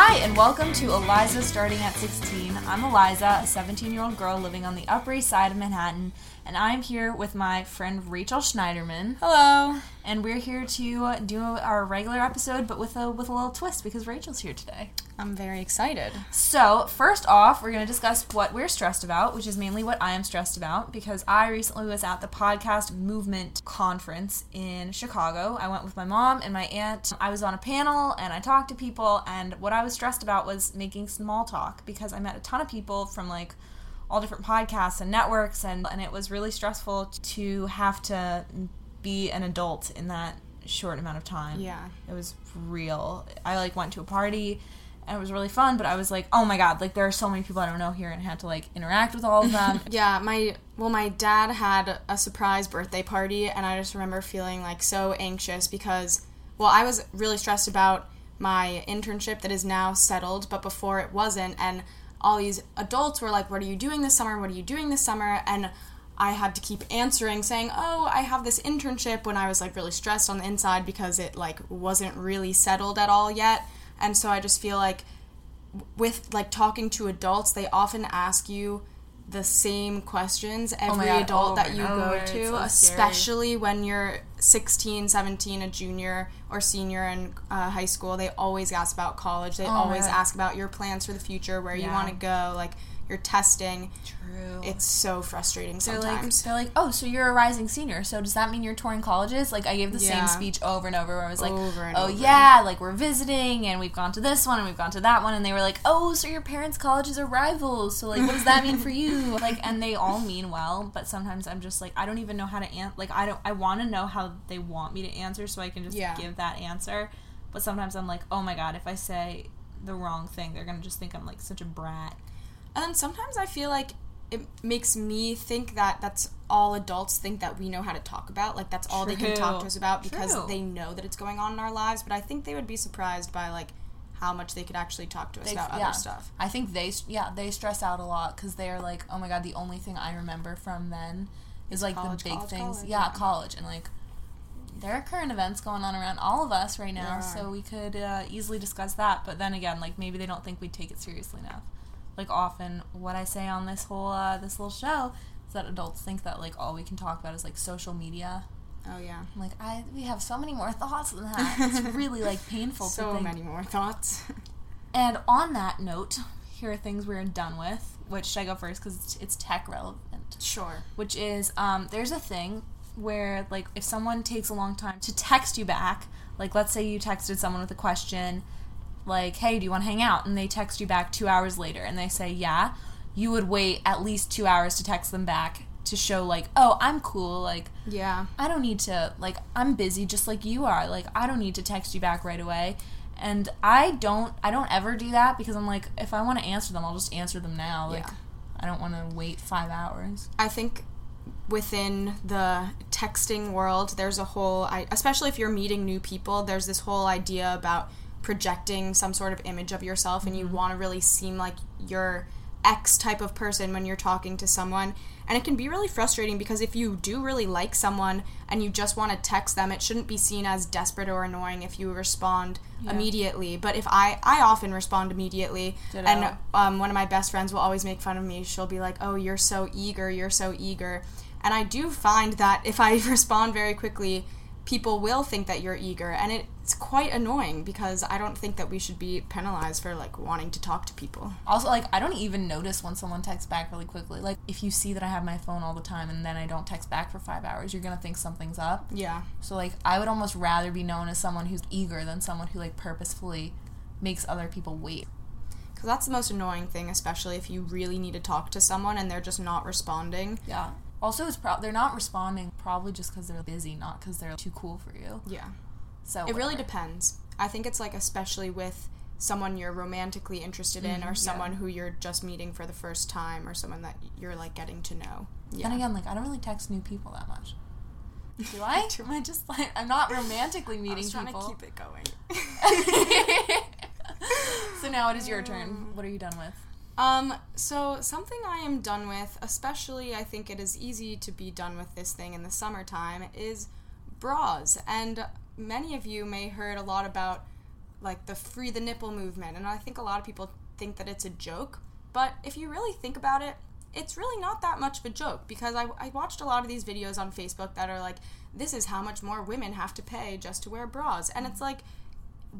Hi, and welcome to Eliza Starting at 16. I'm Eliza, a 17 year old girl living on the Upper East Side of Manhattan, and I'm here with my friend Rachel Schneiderman. Hello. And we're here to do our regular episode, but with a with a little twist because Rachel's here today. I'm very excited. So, first off, we're going to discuss what we're stressed about, which is mainly what I am stressed about because I recently was at the podcast movement conference in Chicago. I went with my mom and my aunt. I was on a panel and I talked to people, and what I was stressed about was making small talk because I met a ton of people from like all different podcasts and networks, and, and it was really stressful to have to be an adult in that short amount of time. Yeah. It was real. I like went to a party and it was really fun, but I was like, oh my god, like there are so many people I don't know here and I had to like interact with all of them. Yeah, my well my dad had a surprise birthday party and I just remember feeling like so anxious because well, I was really stressed about my internship that is now settled, but before it wasn't and all these adults were like, "What are you doing this summer? What are you doing this summer?" and I had to keep answering saying, "Oh, I have this internship" when I was like really stressed on the inside because it like wasn't really settled at all yet. And so I just feel like with like talking to adults, they often ask you the same questions every God, adult over that you go It's to, so scary. especially when you're 16, 17, a junior or senior in uh, high school. They always ask about college. They Oh always ask about your plans for the future, where you want to go, like your testing. True. It's so frustrating they're like, sometimes. they're like, oh, so you're a rising senior. So does that mean you're touring colleges? Like, I gave the Yeah. same speech over and over where I was like, Over oh, over. yeah, like we're visiting and we've gone to this one and we've gone to that one. And they were like, oh, so your parents' colleges are rivals. So, like, what does that mean for you? Like, and they all mean well, but sometimes I'm just like, I don't even know how to answer. Like, I don't, I want to know how they want me to answer so I can just Yeah. give that answer. But sometimes I'm like, oh my God, if I say the wrong thing, they're going to just think I'm like such a brat. And then sometimes I feel like it makes me think that that's all adults think that we know how to talk about. Like that's all they can talk to us about because True. they know that it's going on in our lives. But I think they would be surprised by like how much they could actually talk to us They- about yeah. other stuff. I think they yeah they stress out a lot because they're like oh my god the only thing I remember from then is like college, the big college, things college, yeah, yeah. college and like there are current events going on around all of us right now so we could uh, easily discuss that but then again like maybe they don't think we take it seriously enough like often what I say on this whole uh, this little show is that adults think that like all we can talk about is like social media Oh yeah, like I we have so many more thoughts than that it's really like painful to so many more thoughts. and on that note, here are things we're done with. Which should I go first because it's, it's tech relevant? sure. Which is um, there's a thing where like if someone takes a long time to text you back, like let's say you texted someone with a question, like hey do you want to hang out, and they text you back two hours later and they say yeah, you would wait at least two hours to text them back to show like oh I'm cool like Yeah. I don't need to like I'm busy just like you are. Like I don't need to text you back right away. And I don't I don't ever do that because I'm like if I want to answer them, I'll just answer them now. Like Yeah. I don't want to wait 5 hours. I think within the texting world, there's a whole, I, especially if you're meeting new people, there's this whole idea about projecting some sort of image of yourself, and you want to really seem like you're X type of person when you're talking to someone. And it can be really frustrating because if you do really like someone and you just want to text them, it shouldn't be seen as desperate or annoying if you respond Yeah. immediately. But if I, I often respond immediately, Ditto. and um, one of my best friends will always make fun of me. She'll be like, "Oh, you're so eager, you're so eager," and I do find that if I respond very quickly, people will think that you're eager, and it's quite annoying because I don't think that we should be penalized for like wanting to talk to people. Also like I don't even notice when someone texts back really quickly. Like if you see that I have my phone all the time and then I don't text back for 5 hours, you're to think something's up. Yeah, So like I would almost rather be known as someone who's eager than someone who like purposefully makes other people wait. because that's the most annoying thing, especially if you really need to talk to someone and they're just not responding. Yeah. Also, it's pro- they're not responding probably just because they're busy, not because they're too cool for you. Yeah. So It really depends. I think it's like especially with someone you're romantically interested in Mhm, or yeah. someone who you're just meeting for the first time or someone that you're like getting to know. Then again, like I don't really text new people that much. Do I? Am I just like I'm not romantically I meeting was trying people? to keep it going. so now it is your turn. What are you done with? Um, so something I am done with, especially I think it is easy to be done with this thing in the summertime, is bras. And many of you may heard a lot about like the free the nipple movement. And I think a lot of people think that it's a joke. But if you really think about it, it's really not that much of a joke because I, I watched a lot of these videos on Facebook that are like, this is how much more women have to pay just to wear bras. And it's like,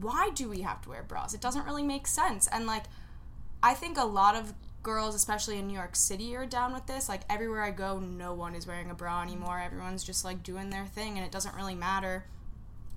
why do we have to wear bras? It doesn't really make sense. And like, I think a lot of girls, especially in New York City, are down with this. Like, everywhere I go, no one is wearing a bra anymore. Everyone's just like doing their thing and it doesn't really matter.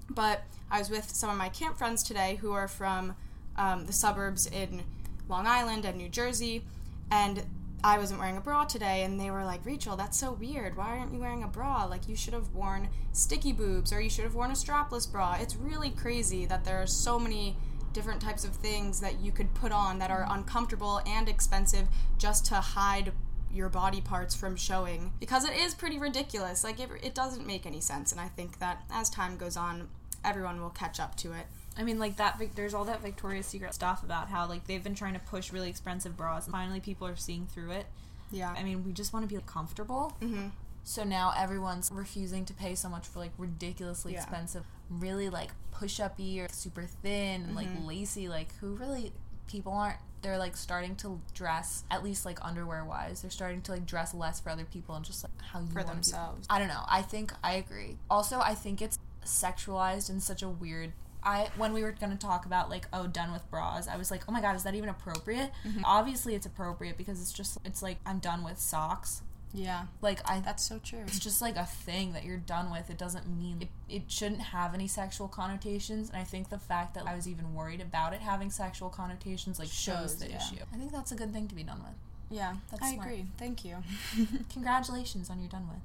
But I was with some of my camp friends today who are from um, the suburbs in Long Island and New Jersey. And I wasn't wearing a bra today, and they were like, Rachel, that's so weird. Why aren't you wearing a bra? Like, you should have worn sticky boobs or you should have worn a strapless bra. It's really crazy that there are so many different types of things that you could put on that are uncomfortable and expensive just to hide your body parts from showing because it is pretty ridiculous. Like, it, it doesn't make any sense, and I think that as time goes on, everyone will catch up to it. I mean, like that. There's all that Victoria's Secret stuff about how like they've been trying to push really expensive bras, and finally people are seeing through it. Yeah. I mean, we just want to be comfortable. Mm-hmm. So now everyone's refusing to pay so much for like ridiculously Yeah. expensive, really like push-uppy or super thin and like Mm-hmm. lacy. Like who really people aren't. They're like starting to dress at least like underwear wise. They're starting to like dress less for other people and just like how you For themselves. I don't know. I think I agree. Also, I think it's sexualized in such a weird. I when we were gonna talk about like oh done with bras, I was like oh my god is that even appropriate? Mm-hmm. Obviously it's appropriate because it's just it's like I'm done with socks. Yeah. Like I That's so true. it's just like a thing that you're done with. It doesn't mean it, it shouldn't have any sexual connotations. And I think the fact that I was even worried about it having sexual connotations like shows, Shows, the yeah. issue. I think that's a good thing to be done with. Yeah, That's I smart. agree. Thank you. Congratulations on you're done with.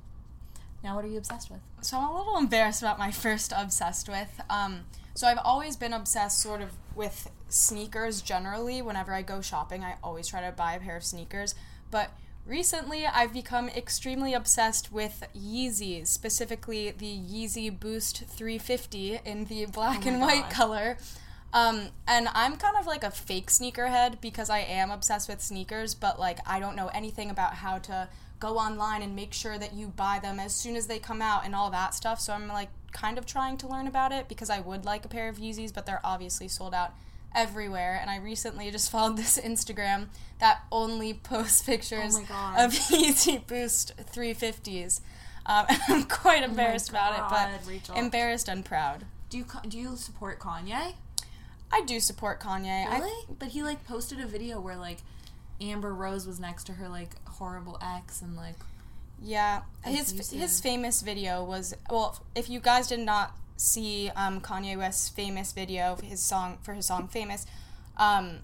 Now what are you obsessed with? So I'm a little embarrassed about my first obsessed with. Um, so I've always been obsessed sort of with sneakers generally. Whenever I go shopping, I always try to buy a pair of sneakers. But recently, I've become extremely obsessed with Yeezys, specifically the Yeezy Boost 350 in the black Oh and white God. color. Um, and I'm kind of like a fake sneakerhead because I am obsessed with sneakers, but like I don't know anything about how to go online and make sure that you buy them as soon as they come out and all that stuff. So I'm like kind of trying to learn about it because I would like a pair of Yeezys, but they're obviously sold out everywhere. And I recently just followed this Instagram that only posts pictures Oh of Yeezy Boost 350s. Um, I'm quite embarrassed about it, God, but Rachel. embarrassed and proud. Do you do you support Kanye? I do support Kanye. I- but he like posted a video where like Amber Rose was next to her like horrible ex and like Yeah, his his famous video was well. If you guys did not see um, Kanye West's famous video, his song for his song "Famous," um,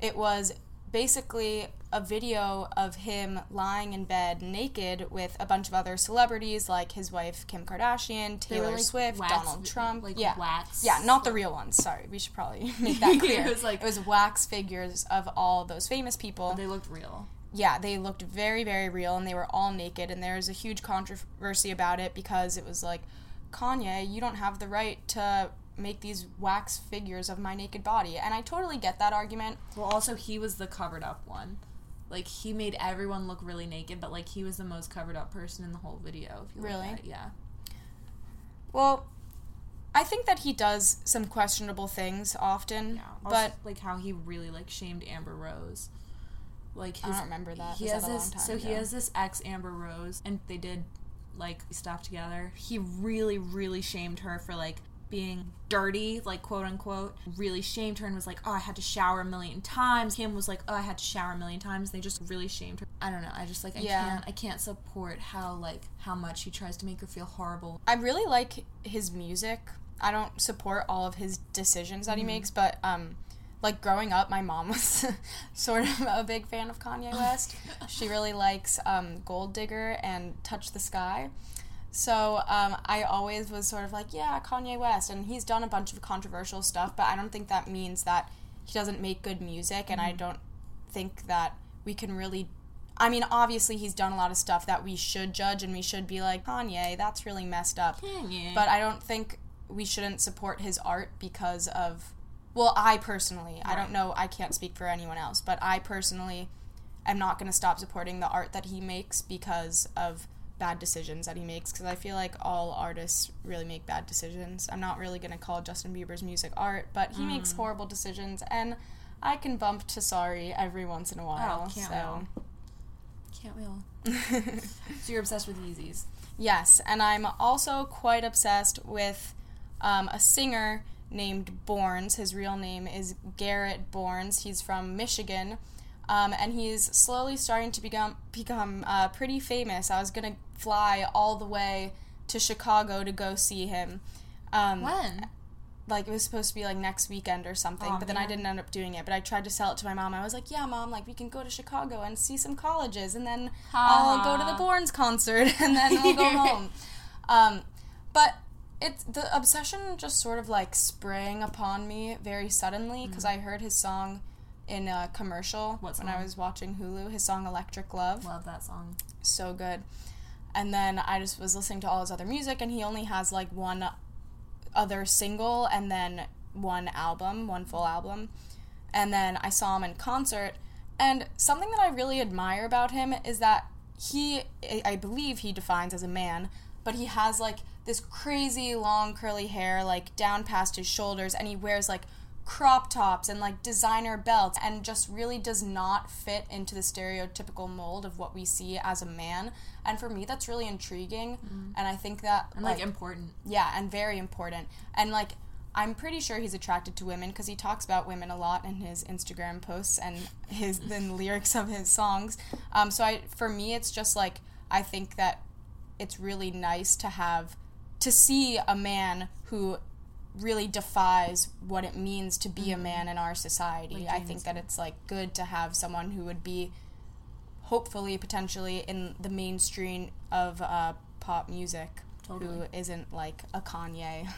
it was basically a video of him lying in bed naked with a bunch of other celebrities like his wife Kim Kardashian, Taylor like, Swift, wax- Donald Trump. like yeah, wax. yeah, not the real ones. Sorry, we should probably make that clear. It was like- it was wax figures of all those famous people They looked real. yeah, they looked very, very real and they were all naked. And there was a huge controversy about it because it was like, Kanye, you don't have the right to make these wax figures of my naked body. And I totally get that argument. Well, also he was the covered up one. Like he made everyone look really naked, but like he was the most covered up person in the whole video. If you Really? at. Yeah. Well, I think that he does some questionable things often, Yeah. but like how he really like shamed Amber Rose. Like his, I don't remember that. He Was has that a long this. time So he has this ex Amber Rose, and they did like stuff together. He really, really shamed her for like being dirty, like quote unquote. Really shamed her and was like, "Oh, I had to shower a million times." Kim was like, "Oh, I had to shower a million times." They just really shamed her. I don't know. I just like I Yeah. can't. I can't support how like how much he tries to make her feel horrible. I really like his music. I don't support all of his decisions that he makes, but um, like growing up, my mom was sort of a big fan of Kanye West. she really likes um, Gold Digger and Touch the Sky. So um, I always was sort of like, yeah, Kanye West, and he's done a bunch of controversial stuff, but I don't think that means that he doesn't make good music, and I don't think that we can really. I mean, obviously, he's done a lot of stuff that we should judge, and we should be like, Kanye, that's really messed up. Kanye. But I don't think we shouldn't support his art because of. Well, I personally, I don't know, I can't speak for anyone else, but I personally am not going to stop supporting the art that he makes because of bad decisions that he makes because I feel like all artists really make bad decisions. I'm not really gonna call Justin Bieber's music art, but he makes Mm. horrible decisions, and I can bump to sorry every once in a while. Oh, can't so Can't we all? so you're obsessed with Yeezys. yes, and I'm also quite obsessed with um, a singer named Borns. His real name is Garrett Borns. He's from Michigan. Um, and he's slowly starting to become become uh, pretty famous. I was gonna fly all the way to Chicago to go see him. Um, When? like it was supposed to be like next weekend or something, Aw, but then I didn't end up doing it. But I tried to sell it to my mom. I was like, "Yeah, mom, like we can go to Chicago and see some colleges, and then I'll go to the Borns concert, and then we'll go home." Um, but it's the obsession just sort of like sprang upon me very suddenly mm. because I heard his song in a commercial What when I was watching Hulu. His song "Electric Love." Love that song. so good. And then I just was listening to all his other music, and he only has like one other single and then one album, one full album. And then I saw him in concert, and something that I really admire about him is that he, I believe he defines as a man, but he has like this crazy long curly hair, like down past his shoulders, and he wears like crop tops and like designer belts and just really does not fit into the stereotypical mold of what we see as a man. And for me that's really intriguing and i think that And like, important. yeah and very important. And like i'm pretty sure he's attracted to women because he talks about women a lot in his instagram posts and his the lyrics of his songs. Um, so i for me it's just like i think that it's really nice to have to see a man who really defies what it means to be a man in our society. Like I think that it's like good to have someone who would be hopefully potentially in the mainstream of uh, pop music Totally. who isn't like a Kanye.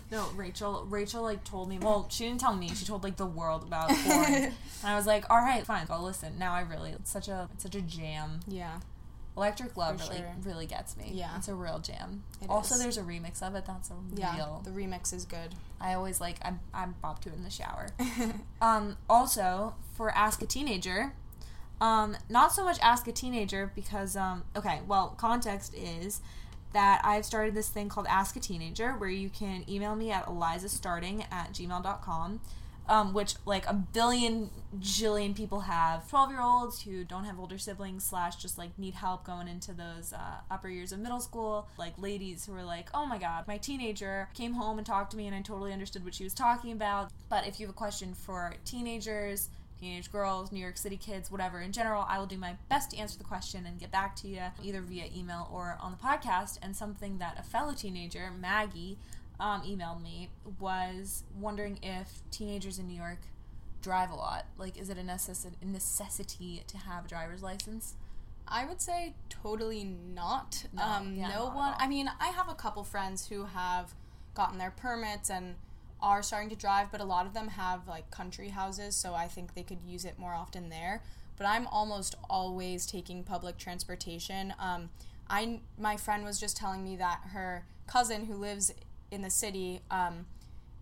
No, Rachel. Rachel like told me. Well, she didn't tell me. She told like the world about and I was like, all right, fine, I'll listen. Now I really, it's such a, it's such a jam. yeah. Electric Love For really, sure. really gets me. Yeah. it's a real jam. It also, is. there's a remix of it. That's a Yeah. real. The remix is good. I always like. I'm I'm bop to it in the shower. Um, also, for Ask a Teenager, um, not so much Ask a Teenager because, um, okay, well, context is that I've started this thing called Ask a Teenager where you can email me at elizastarting at gmail.com. Um, which like a billion jillion people have. 12 year olds who don't have older siblings slash just like need help going into those uh, upper years of middle school. Like ladies who are like oh my god my teenager came home and talked to me and i totally understood what she was talking about. But if you have a question for teenagers teenage girls new york city kids whatever in general i will do my best to answer the question and get back to you either via email or on the podcast. And something that a fellow teenager maggie um, emailed me was wondering if teenagers in New York drive a lot. Like, is it a, necess- necessity to have a driver's license? I would say totally not. No, um, yeah, no not one. I mean, I have a couple friends who have gotten their permits and are starting to drive, but a lot of them have like country houses, so I think they could use it more often there. But I'm almost always taking public transportation. Um, I my friend was just telling me that her cousin who lives in the city um,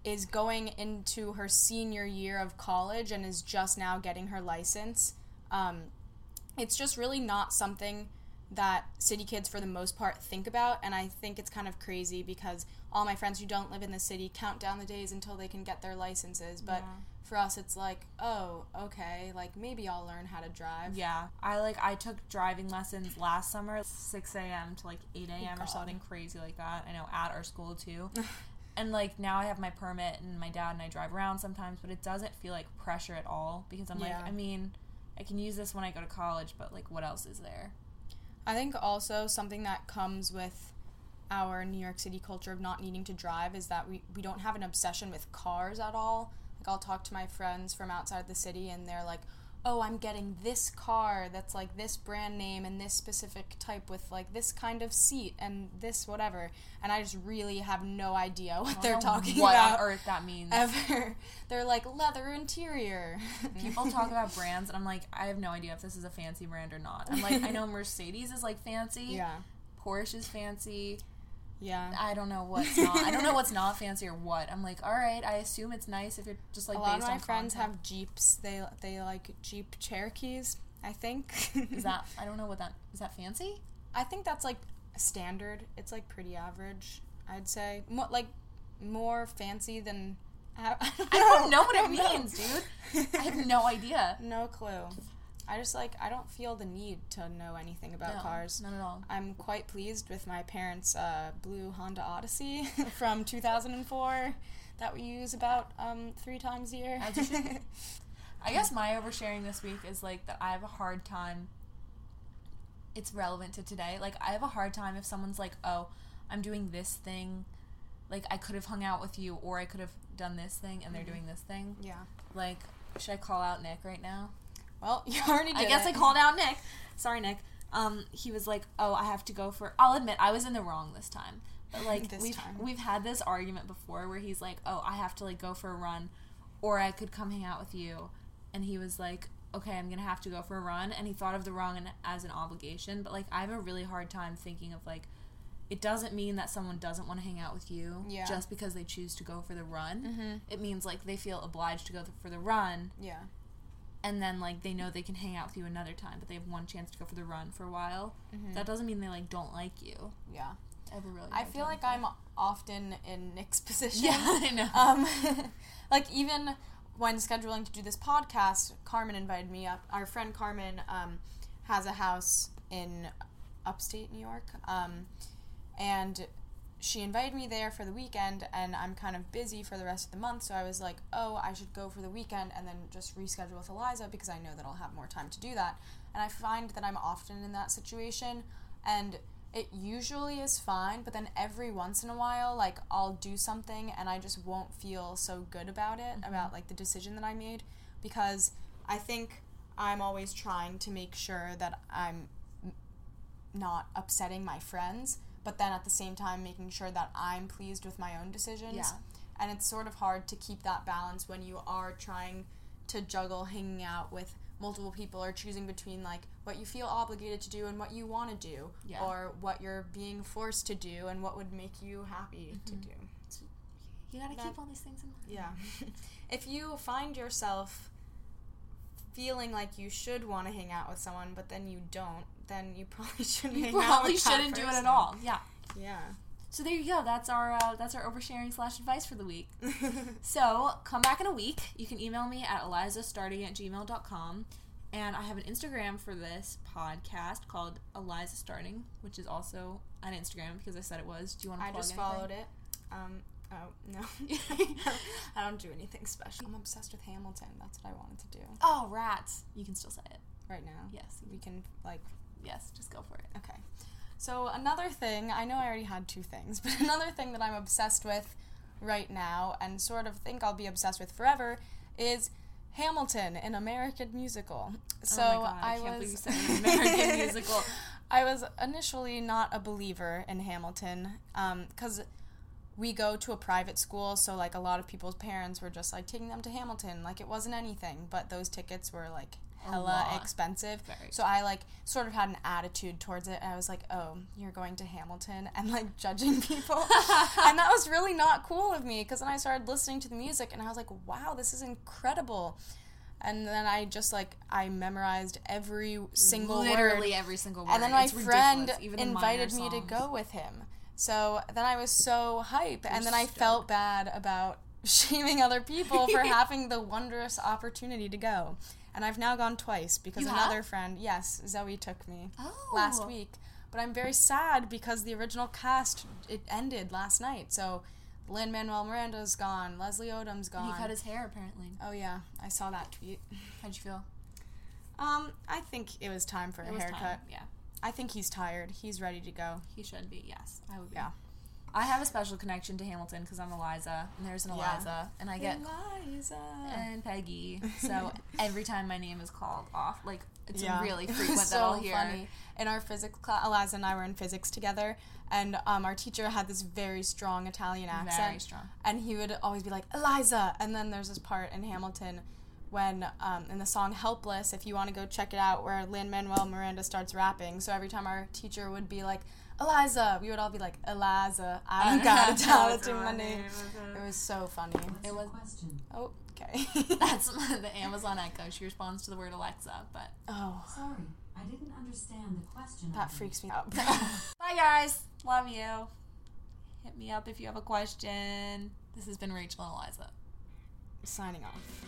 is going into her senior year of college and is just now getting her license. Um, it's just really not something that city kids for the most part think about and i think it's kind of crazy because all my friends who don't live in the city count down the days until they can get their licenses but Yeah. For us it's like oh okay like maybe i'll learn how to drive Yeah, I like I took driving lessons last summer, six a.m. to like eight a.m. or oh, something crazy like that. I know at our school too. and like now I have my permit and my dad and I drive around sometimes, but it doesn't feel like pressure at all because I'm Yeah. like, I mean, I can use this when I go to college, but like, what else is there? I think also something that comes with our New York City culture of not needing to drive is that we, we don't have an obsession with cars at all. I'll talk to my friends from outside the city and they're like, oh, I'm getting this car that's like this brand name and this specific type with like this kind of seat and this whatever. And I just really have no idea what they're talking what about. on earth that means. Ever. They're like leather interior. People talk about brands, and I'm like, I have no idea if this is a fancy brand or not. I'm like, I know Mercedes is like fancy. Yeah. Porsche is fancy. Yeah. I don't know what's not. I don't know what's not fancy or what. I'm like, all right. I assume it's nice if you're just like a lot based of my friends content. have Jeeps. They they like Jeep Cherokees, I think. Is that? I don't know what that is. That fancy? I think that's like standard. It's like pretty average, I'd say. Mo- like more fancy than. I, I don't I don't know what it means, dude. I have no idea. No clue. I just like I don't feel the need to know anything about No, cars. Not at all. I'm quite pleased with my parents' uh, blue Honda Odyssey from 2004 that we use about um, three times a year. As you should. I guess my oversharing this week is like that I have a hard time. It's relevant to today. Like I have a hard time if someone's like, "Oh, I'm doing this thing." Like I could have hung out with you, or I could have done this thing, and they're doing this thing. yeah. Like, should I call out Nick right now? Well, you already did I guess it. I called out Nick. Sorry, Nick. Um, he was like, "Oh, I have to go for." I'll admit I was in the wrong this time, but like This we've time. we've had this argument before where he's like, "Oh, I have to like go for a run, or I could come hang out with you," and he was like, "Okay, I'm gonna have to go for a run," and he thought of the wrong as an obligation. But like I have a really hard time thinking of like. It doesn't mean that someone doesn't want to hang out with you Yeah. just because they choose to go for the run. Mhm. It means like they feel obliged to go th- for the run, Yeah. And then like they know they can hang out with you another time, but they have one chance to go for the run for a while. Mhm. That doesn't mean they like don't like you. Yeah. A really. I feel like I'm often in Nick's position. Yeah, I know. Um, like even when scheduling to do this podcast, Carmen invited me up. Our friend Carmen um, has a house in upstate New York, um, and she invited me there for the weekend. And I'm kind of busy for the rest of the month, so I was like, "Oh, I should go for the weekend and then just reschedule with Eliza because I know that I'll have more time to do that." And I find that I'm often in that situation, and it usually is fine, but then every once in a while, like I'll do something and I just won't feel so good about it, mm-hmm. about like the decision that I made, because I think I'm always trying to make sure that I'm not upsetting my friends, but then at the same time making sure that I'm pleased with my own decisions. Yeah. And it's sort of hard to keep that balance when you are trying to juggle hanging out with multiple people or choosing between like what you feel obligated to do and what you want to do Yeah. or what you're being forced to do and what would make you happy to mm-hmm. do. You gotta keep all these things in mind. Yeah. if you find yourself feeling like you should want to hang out with someone but then you don't, then you probably shouldn't You hang out probably shouldn't do it at all. Yeah. Yeah. So there you go. That's our uh, that's our oversharing slash advice for the week. So come back in a week. You can email me at elizastarting at gmail.com. And I have an Instagram for this podcast called Eliza Starting, which is also on Instagram because I said it was. Do you want to I just followed it. Um, oh, no. I don't do anything special. I'm obsessed with Hamilton. That's what I wanted to do Oh, rats. You can still say it. right now. Yes. We can, like, Yes, just go for it. okay. So, another thing, I know I already had two things, but another thing that I'm obsessed with right now and sort of think I'll be obsessed with forever is Hamilton, an American musical. So, oh my God, I, can't was. believe you said an American musical. I was initially not a believer in Hamilton um, because we go to a private school, so like a lot of people's parents were just like taking them to Hamilton, like it wasn't anything, but those tickets were like hella expensive. Very So I like sort of had an attitude towards it, and I was like, "Oh, you're going to Hamilton," and like judging people, and that was really not cool of me because then I started listening to the music, and I was like, "Wow, this is incredible." And then I just like I memorized every single word Literally every single word. and then my It's friend even invited me to go with him. So then I was so hype, and then I stoked. felt bad about shaming other people for having the wondrous opportunity to go. And I've now gone twice because You another have? friend, yes, Zoe took me Oh. last week. But I'm very sad because the original cast it ended last night. So Lin Manuel Miranda's gone, Leslie Odom's gone. He cut his hair apparently. oh yeah, I saw that tweet. How'd you feel? Um, I think it was time for a It was haircut. time. Yeah, I think he's tired. He's ready to go. he should be. Yes, I would be. Yeah. I have a special connection to Hamilton because I'm Eliza, and there's an Yeah. Eliza, and I get Eliza. and Peggy. So every time my name is called off, like it's Yeah. really frequent so that I'll hear. funny. In our physics class, Eliza and I were in physics together, and um, our teacher had this very strong Italian accent. Very strong. And he would always be like, Eliza! And then there's this part in Hamilton when, um, in the song Helpless, if you want to go check it out, where Lin Manuel Miranda starts rapping. So every time our teacher would be like, Eliza, we would all be like, Eliza, I don't gotta tell it to my name. It was so funny. It was. question. Oh, okay. That's the Amazon Echo. She responds to the word Alexa, but oh. Sorry, I didn't understand the question. That Ivy. freaks me out. Bye, guys. Love you. Hit me up if you have a question. This has been Rachel and Eliza. Signing off.